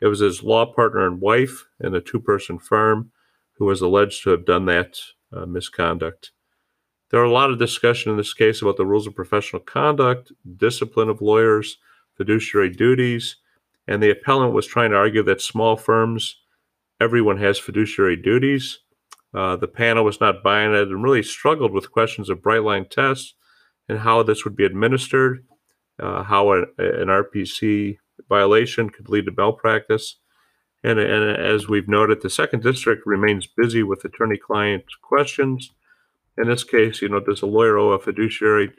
Speaker 2: It was his law partner and wife in a two-person firm who was alleged to have done that uh, misconduct. There are a lot of discussion in this case about the rules of professional conduct, discipline of lawyers, fiduciary duties, and the appellant was trying to argue that small firms everyone has fiduciary duties. Uh, the panel was not buying it and really struggled with questions of bright line tests and how this would be administered, uh, how an RPC violation could lead to malpractice. And, and as we've noted, the second district remains busy with attorney client questions. In this case, you know, does a lawyer owe a fiduciary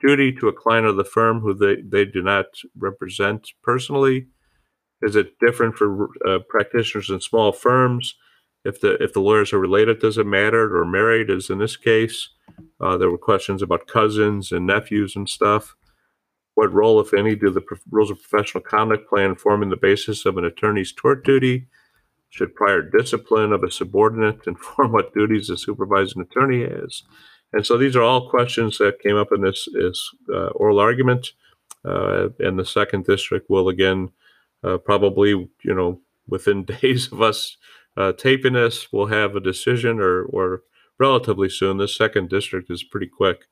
Speaker 2: duty to a client of the firm who they, they do not represent personally? Is it different for uh, practitioners in small firms? If the if the lawyers are related, does it matter? Or married, as in this case? Uh, there were questions about cousins and nephews and stuff. What role, if any, do the pro- rules of professional conduct play in forming the basis of an attorney's tort duty? Should prior discipline of a subordinate inform what duties a supervising attorney has? And so these are all questions that came up in this, this uh, oral argument. Uh, and the second district will again uh, probably, you know, within days of us uh, taping this, we'll have a decision or, or relatively soon. This second district is pretty quick.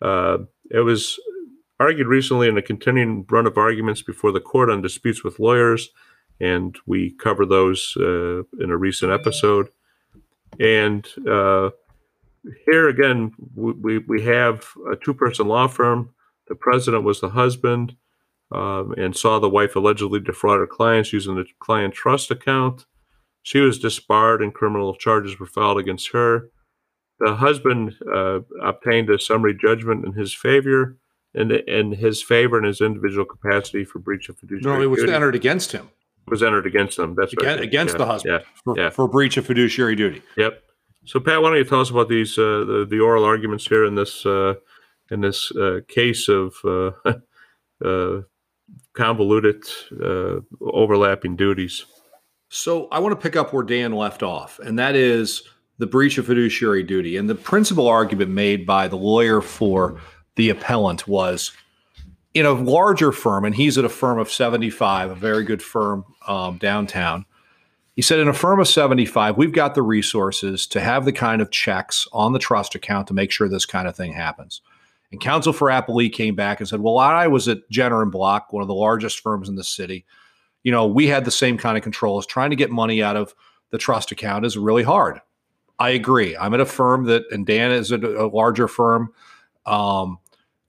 Speaker 2: Uh, it was argued recently in a continuing run of arguments before the court on disputes with lawyers, and we cover those uh, in a recent episode. And uh, here again, we, we, have a two person law firm. The president was the husband um, and saw the wife allegedly defraud her clients using the client trust account. She was disbarred and criminal charges were filed against her. The husband uh, obtained a summary judgment in his favor, in, in his favor and his individual capacity for breach of fiduciary duty.
Speaker 1: No, it was
Speaker 2: duty.
Speaker 1: entered against him
Speaker 2: was entered against him. That's
Speaker 1: against,
Speaker 2: right.
Speaker 1: against
Speaker 2: Yeah,
Speaker 1: the husband
Speaker 2: Yeah.
Speaker 1: for,
Speaker 2: yeah.
Speaker 1: for breach of fiduciary duty.
Speaker 2: Yep. So Pat, why don't you tell us about these uh, the the oral arguments here in this uh, in this uh, case of uh, uh, convoluted uh, overlapping duties?
Speaker 1: So I want to pick up where Dan left off, and that is the breach of fiduciary duty. And the principal argument made by the lawyer for the appellant was in a larger firm, and he's at a firm of 75, a very good firm um, downtown. He said, in a firm of 75, we've got the resources to have the kind of checks on the trust account to make sure this kind of thing happens. And counsel for Appellee came back and said, Well, I was at Jenner and Block, one of the largest firms in the city you know, we had the same kind of controls. Trying to get money out of the trust account is really hard. I agree. I'm at a firm that, and Dan is at a larger firm. Um,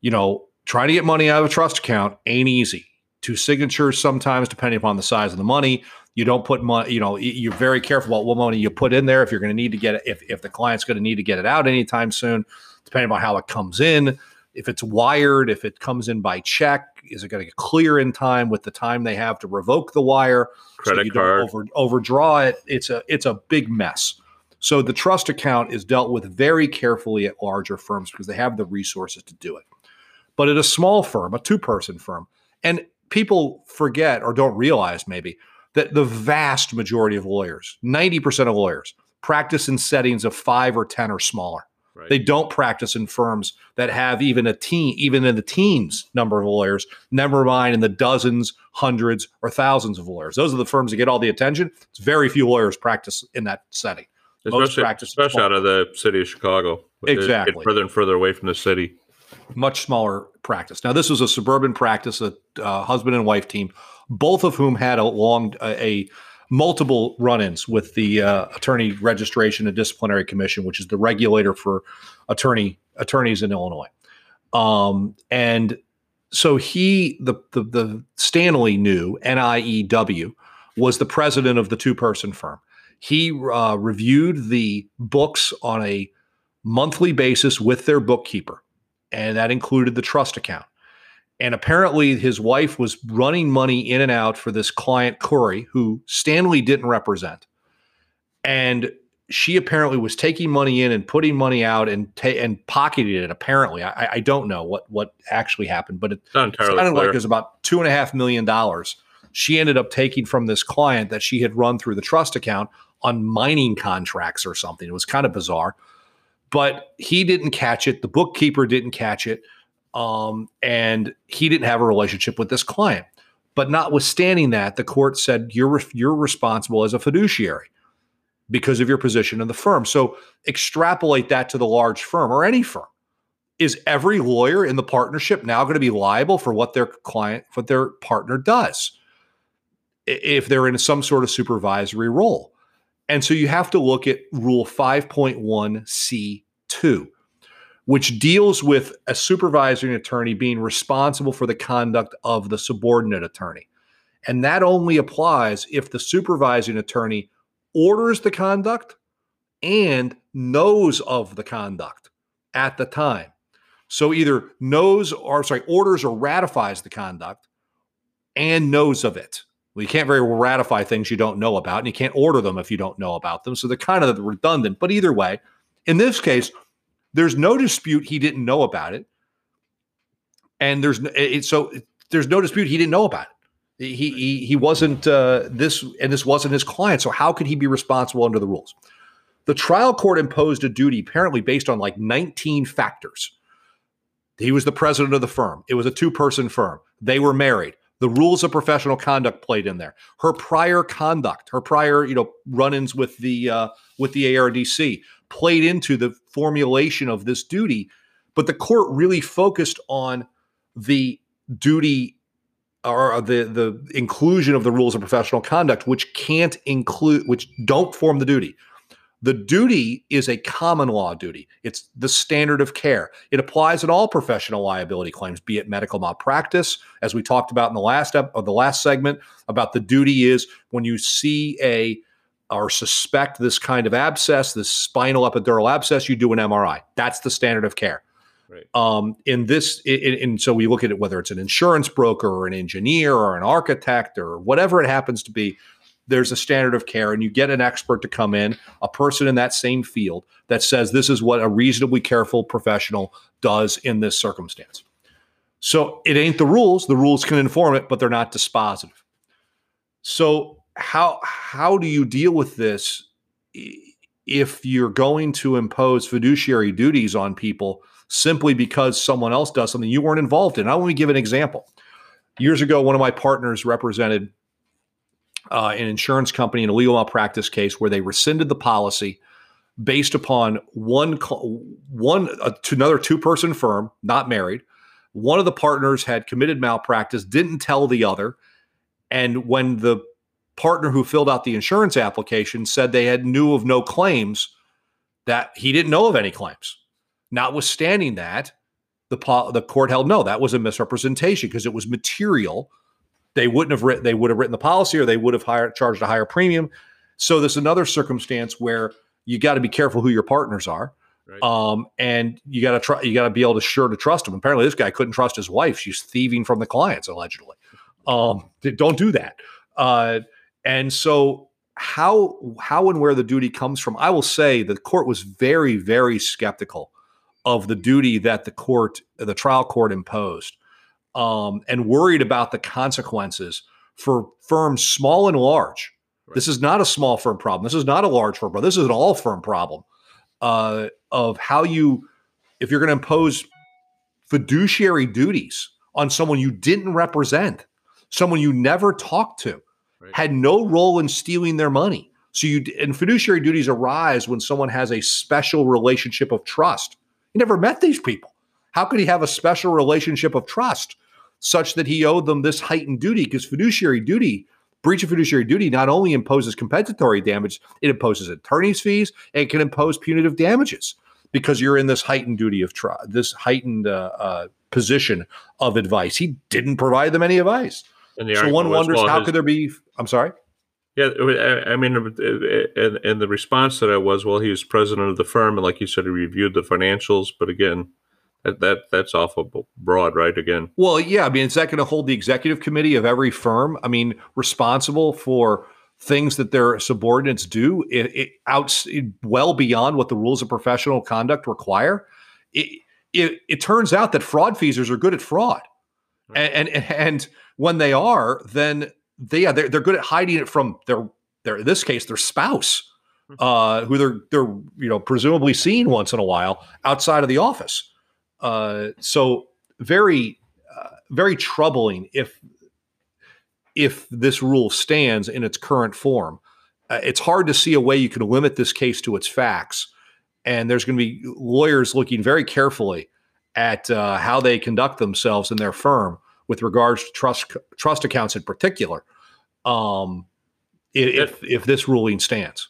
Speaker 1: you know, trying to get money out of a trust account ain't easy. Two signatures sometimes, depending upon the size of the money. You don't put money, you know, you're very careful about what money you put in there if you're going to need to get it, if, if the client's going to need to get it out anytime soon, depending on how it comes in. If it's wired, if it comes in by check, is it going to get clear in time with the time they have to revoke the wire?
Speaker 2: Credit
Speaker 1: you
Speaker 2: card.
Speaker 1: Don't over, overdraw it. It's a it's a big mess. So the trust account is dealt with very carefully at larger firms because they have the resources to do it. But at a small firm, a two person firm, and people forget or don't realize maybe that the vast majority of lawyers, 90% of lawyers, practice in settings of five or 10 or smaller.
Speaker 2: Right.
Speaker 1: They don't practice in firms that have even a teen, even in the teens number of lawyers, never mind in the dozens, hundreds, or thousands of lawyers. Those are the firms that get all the attention. It's very few lawyers practice in that setting. Most
Speaker 2: especially,
Speaker 1: practice
Speaker 2: especially out of the city of Chicago. They get
Speaker 1: Exactly.
Speaker 2: further and further away from the city.
Speaker 1: Much smaller practice. Now, this was a suburban practice, a uh, husband and wife team, both of whom had a long, a, a multiple run-ins with the uh, Attorney Registration and Disciplinary Commission, which is the regulator for attorney attorneys in Illinois. Um, and so he, the the, the Stanley knew NIEW was the president of the two-person firm. He uh, reviewed the books on a monthly basis with their bookkeeper and that included the trust account. And apparently, his wife was running money in and out for this client, Khoury, who Stanley didn't represent. And she apparently was taking money in and putting money out and ta- and pocketing it. Apparently, I, I don't know what what actually happened, but it
Speaker 2: not entirely
Speaker 1: sounded like it was about two and a half million dollars. She ended up taking from this client that she had run through the trust account on mining contracts or something. It was kind of bizarre, but he didn't catch it. The bookkeeper didn't catch it, um, and he didn't have a relationship with this client. But notwithstanding that, the court said you're re- you're responsible as a fiduciary because of your position in the firm. So extrapolate that to the large firm or any firm is every lawyer in the partnership now going to be liable for what their client what their partner does if they're in some sort of supervisory role and so you have to look at rule 5.1c2 which deals with a supervising attorney being responsible for the conduct of the subordinate attorney and that only applies if the supervising attorney orders the conduct and knows of the conduct at the time so either knows or sorry, orders or ratifies the conduct and knows of it. Well, you can't very well ratify things you don't know about, and you can't order them if you don't know about them. So they're kind of redundant. But either way, in this case, there's no dispute he didn't know about it, and there's no, it, so there's no dispute he didn't know about it. He he he wasn't uh, this, and this wasn't his client. So how could he be responsible under the rules? The trial court imposed a duty apparently based on like 19 factors. He was the president of the firm. It was a two person firm. They were married. The rules of professional conduct played in there. Her prior conduct, her prior, you know, run-ins with the uh, with the ARDC played into the formulation of this duty. But the court really focused on the duty or the the inclusion of the rules of professional conduct, which can't include, which don't form the duty. The duty is a common law duty. It's the standard of care. It applies in all professional liability claims, be it medical malpractice, as we talked about in the last ep- or the last segment about the duty is when you see a or suspect this kind of abscess, this spinal epidural abscess, you do an MRI. That's the standard of care.
Speaker 2: Right.
Speaker 1: Um, in this, in so we look at it whether it's an insurance broker or an engineer or an architect or whatever it happens to be there's a standard of care and you get an expert to come in a person in that same field that says this is what a reasonably careful professional does in this circumstance. So it ain't the rules. The rules can inform it but they're not dispositive. So how how do you deal with this if you're going to impose fiduciary duties on people simply because someone else does something you weren't involved in? I want to give an example. Years ago one of my partners represented uh, an insurance company in a legal malpractice case where they rescinded the policy based upon one one uh, to another two person firm, not married. One of the partners had committed malpractice, didn't tell the other, And when the partner who filled out the insurance application said they had knew of no claims, that he didn't know of any claims. Notwithstanding that, the the court held no, that was a misrepresentation because it was material. They wouldn't have written they would have written the policy or they would have hired, charged a higher premium. So there's another circumstance where you got to be careful who your partners are.
Speaker 2: Right.
Speaker 1: Um, and you got to try, you got to be able to sure to trust them. Apparently, this guy couldn't trust his wife. She's thieving from the clients allegedly. Um, don't do that. Uh, and so how how and where the duty comes from, I will say the court was very very skeptical of the duty that the court the trial court imposed, um, and worried about the consequences for firms small and large. This is not a small firm problem. This is not a large firm problem. This is an all firm problem uh, of how you, if you're going to impose fiduciary duties on someone you didn't represent, someone you never talked to,
Speaker 2: Right.
Speaker 1: had no role in stealing their money. So you and fiduciary duties arise when someone has a special relationship of trust. He never met these people. How could he have a special relationship of trust such that he owed them this heightened duty? Because fiduciary duty, breach of fiduciary duty, not only imposes compensatory damage, it imposes attorney's fees and can impose punitive damages because you're in this heightened duty of trust, this heightened uh, uh, position of advice. He didn't provide them any advice.
Speaker 2: And
Speaker 1: So one wonders
Speaker 2: well,
Speaker 1: how
Speaker 2: his-
Speaker 1: could there be? I'm sorry.
Speaker 2: Yeah, I I mean, and, and the response to that was, well, he was president of the firm, and like you said, he reviewed the financials. But again, that, that that's awful broad, right? Again,
Speaker 1: Well, yeah. I mean, is that going to hold the executive committee of every firm? I mean, responsible for things that their subordinates do it, it outs well beyond what the rules of professional conduct require. It, it, it turns out that fraud feasers are good at fraud, and, and and when they are, then they yeah, they're, they're good at hiding it from their their in this case their spouse, uh, who they're they're you know presumably seeing once in a while outside of the office. Uh, so very uh, very troubling if if this rule stands in its current form. Uh, it's hard to see a way you can limit this case to its facts, and there's going to be lawyers looking very carefully at uh, how they conduct themselves in their firm with regards to trust trust accounts in particular. Um, if if this ruling stands.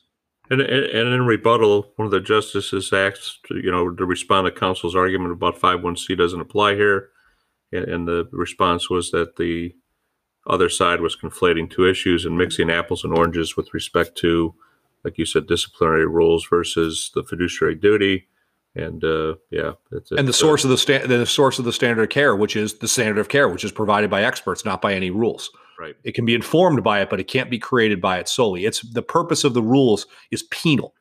Speaker 2: And, and in rebuttal, one of the justices asked, you know, to respond to counsel's argument about five one C doesn't apply here, and, and the response was that the other side was conflating two issues and mixing apples and oranges with respect to, like you said, disciplinary rules versus the fiduciary duty. And uh, yeah, it's,
Speaker 1: and the
Speaker 2: it's, uh,
Speaker 1: source of the sta- the source of the standard of care, which is the standard of care, which is provided by experts, not by any rules.
Speaker 2: Right.
Speaker 1: It can be informed by it, but it can't be created by it solely. It's the purpose of the rules is penal.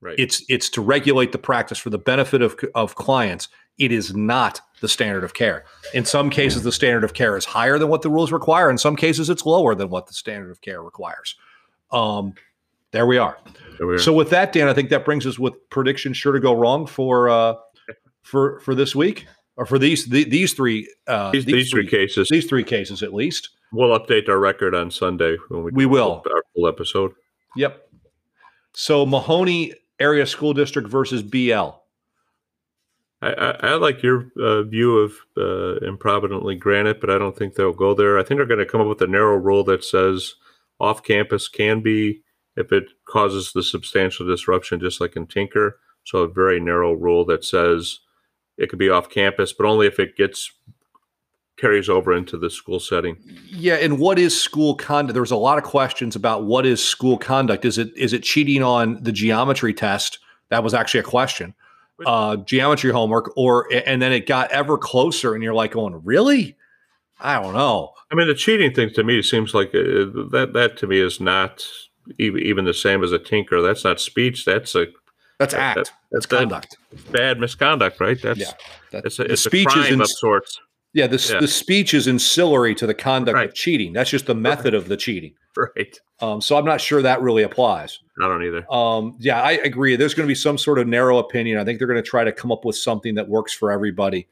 Speaker 2: right.
Speaker 1: It's it's to regulate the practice for the benefit of of clients. It is not the standard of care. In some cases, the standard of care is higher than what the rules require. In some cases, it's lower than what the standard of care requires. Um, there we are.
Speaker 2: There we are.
Speaker 1: So with that, Dan, I think that brings us with predictions sure to go wrong for uh, for for this week or for these the, these three uh,
Speaker 2: these, these three cases,
Speaker 1: these three cases at least.
Speaker 2: We'll update our record on Sunday when we
Speaker 1: We will.
Speaker 2: our full episode.
Speaker 1: Yep. So Mahanoy Area School District versus BL.
Speaker 2: I, I, I like your uh, view of uh, improvidently granted, but I don't think they'll go there. I think they're going to come up with a narrow rule that says off campus can be if it causes the substantial disruption, just like in Tinker. So a very narrow rule that says it could be off campus, but only if it gets carries over into the school setting.
Speaker 1: Yeah, and what is school conduct? There's a lot of questions about what is school conduct. Is it is it cheating on the geometry test? That was actually a question. Uh, geometry homework, or and then it got ever closer, and you're like going, really? I don't know.
Speaker 2: I mean, the cheating thing to me seems like uh, that. That to me is not even even the same as a tinker. That's not speech. That's a
Speaker 1: That's act.
Speaker 2: that-
Speaker 1: That's
Speaker 2: that-
Speaker 1: conduct.
Speaker 2: bad misconduct, right? That's
Speaker 1: Yeah, That-
Speaker 2: it's a, it's
Speaker 1: speech
Speaker 2: a
Speaker 1: is
Speaker 2: crime
Speaker 1: in,
Speaker 2: of sorts.
Speaker 1: Yeah. The,
Speaker 2: yeah.
Speaker 1: the speech is ancillary to the conduct
Speaker 2: Right.
Speaker 1: of cheating. That's just the method of the cheating.
Speaker 2: Right.
Speaker 1: Um, so I'm not sure that really applies.
Speaker 2: I don't either.
Speaker 1: Um, yeah, I agree. There's going to be some sort of narrow opinion. I think they're going to try to come up with something that works for everybody.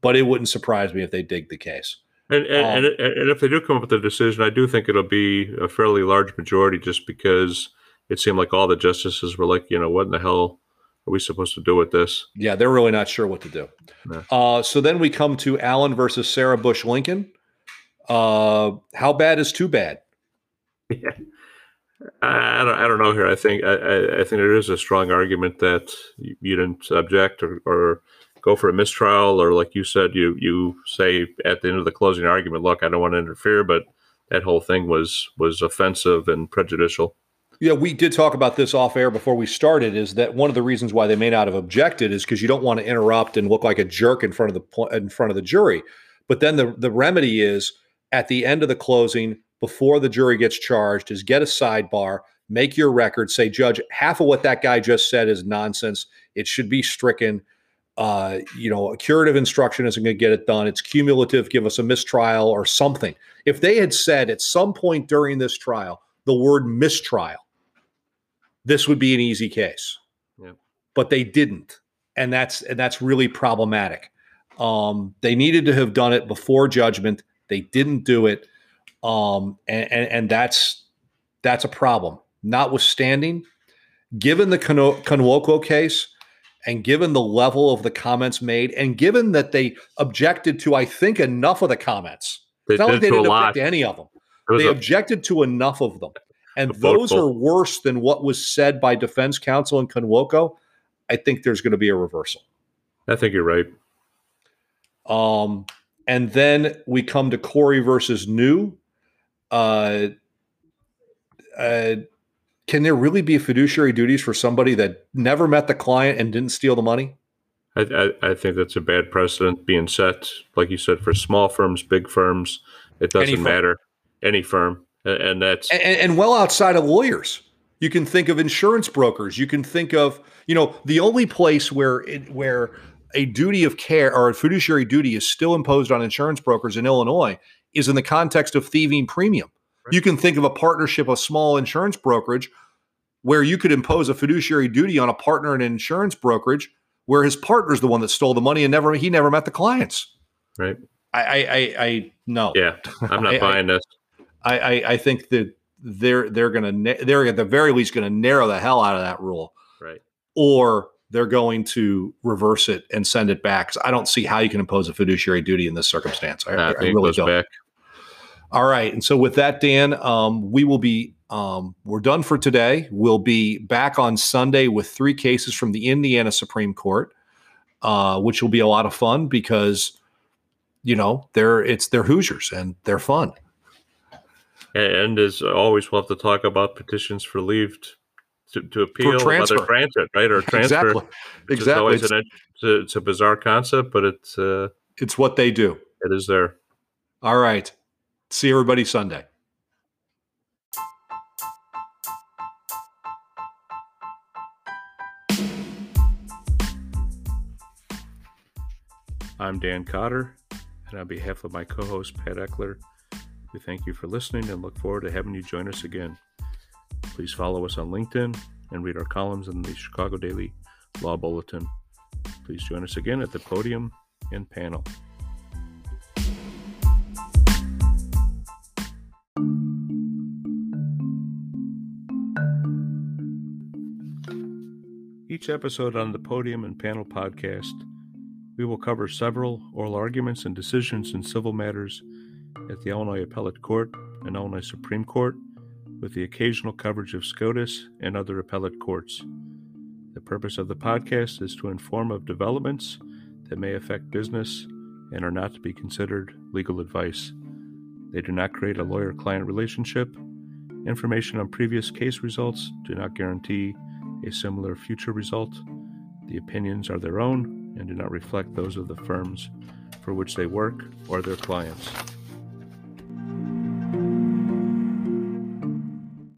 Speaker 1: But it wouldn't surprise me if they dig the case.
Speaker 2: And and,
Speaker 1: Um,
Speaker 2: and and if they do come up with a decision, I do think it'll be a fairly large majority, just because it seemed like all the justices were like, you know, what in the hell are we supposed to do with this?
Speaker 1: Yeah, they're really not sure what to do.
Speaker 2: No.
Speaker 1: Uh, so then we come to Allen versus Sarah Bush Lincoln. Uh, how bad is too bad?
Speaker 2: I, I don't, I don't know here. I think I, I, I think there is a strong argument that you, you didn't object or, or go for a mistrial, or like you said, you you say at the end of the closing argument, "Look, I don't want to interfere," but that whole thing was was offensive and prejudicial.
Speaker 1: Yeah, we did talk about this off air before we started. Is that one of the reasons why they may not have objected is because you don't want to interrupt and look like a jerk in front of the in front of the jury. But then the the remedy is at the end of the closing, before the jury gets charged, is get a sidebar, make your record, say, Judge, half of what that guy just said is nonsense. It should be stricken. Uh, you know, a curative instruction isn't going to get it done. It's cumulative. Give us a mistrial or something. If they had said at some point during this trial the word mistrial, this would be an easy case.
Speaker 2: Yeah.
Speaker 1: But they didn't, and that's and that's really problematic. Um, they needed to have done it before judgment. They didn't do it, um, and, and and that's that's a problem. Notwithstanding, given the Kano- case, and given the level of the comments made, and given that they objected to, I think, enough of the comments.
Speaker 2: They
Speaker 1: It's not like they didn't object to any of them. They
Speaker 2: a-
Speaker 1: objected to enough of them. And those are worse than what was said by defense counsel in Conwoco. I think there's going to be a reversal.
Speaker 2: I think you're right.
Speaker 1: Um, and then we come to Khoury versus Niew. Uh, uh, can there really be fiduciary duties for somebody that never met the client and didn't steal the money?
Speaker 2: I, I, I think that's a bad precedent being set, like you said, for small firms, big firms. It doesn't
Speaker 1: firm.
Speaker 2: matter. Any firm. And that's
Speaker 1: and, and well outside of lawyers. You can think of insurance brokers. You can think of you know the only place where it, where a duty of care or a fiduciary duty is still imposed on insurance brokers in illinois is in the context of thieving premium. You can think of a partnership a small insurance brokerage where you could impose a fiduciary duty on a partner in an insurance brokerage where his partner's the one that stole the money and never he never met the clients.
Speaker 2: Right.
Speaker 1: i i i, I no.
Speaker 2: Yeah, I'm not
Speaker 1: I- I-
Speaker 2: buying this.
Speaker 1: I, I, I think that they're they're gonna they're at the very least going to narrow the hell out of that rule,
Speaker 2: Right.
Speaker 1: or they're going to reverse it and send it back. I don't see how you can impose a fiduciary duty in this circumstance. I,
Speaker 2: I
Speaker 1: I really
Speaker 2: goes
Speaker 1: don't.
Speaker 2: back.
Speaker 1: All right, and so with that, Dan, um, we will be um, we're done for today. We'll be back on Sunday with three cases from the Indiana Supreme Court, uh, which will be a lot of fun because you know they're it's they're Hoosiers and they're fun.
Speaker 2: And as always, we'll have to talk about petitions for leave t- to, to appeal,
Speaker 1: transfer.
Speaker 2: whether transit, right, or transfer.
Speaker 1: Exactly, exactly.
Speaker 2: always
Speaker 1: It's,
Speaker 2: an, it's, a, it's a bizarre concept, but it's uh,
Speaker 1: it's what they do.
Speaker 2: it is there.
Speaker 1: All right. See everybody Sunday.
Speaker 2: I'm Dan Cotter, and on behalf of my co-host Pat Eckler, we thank you for listening and look forward to having you join us again. Please follow us on LinkedIn and read our columns in the Chicago Daily Law Bulletin. Please join us again at the podium and panel. Each episode on the Podium and Panel podcast, we will cover several oral arguments and decisions in civil matters at the Illinois Appellate Court and Illinois Supreme Court, with the occasional coverage of SCOTUS and other appellate courts. The purpose of the podcast is to inform of developments that may affect business and are not to be considered legal advice. They do not create a lawyer client relationship. Information on previous case results do not guarantee a similar future result. The opinions are their own and do not reflect those of the firms for which they work or their clients.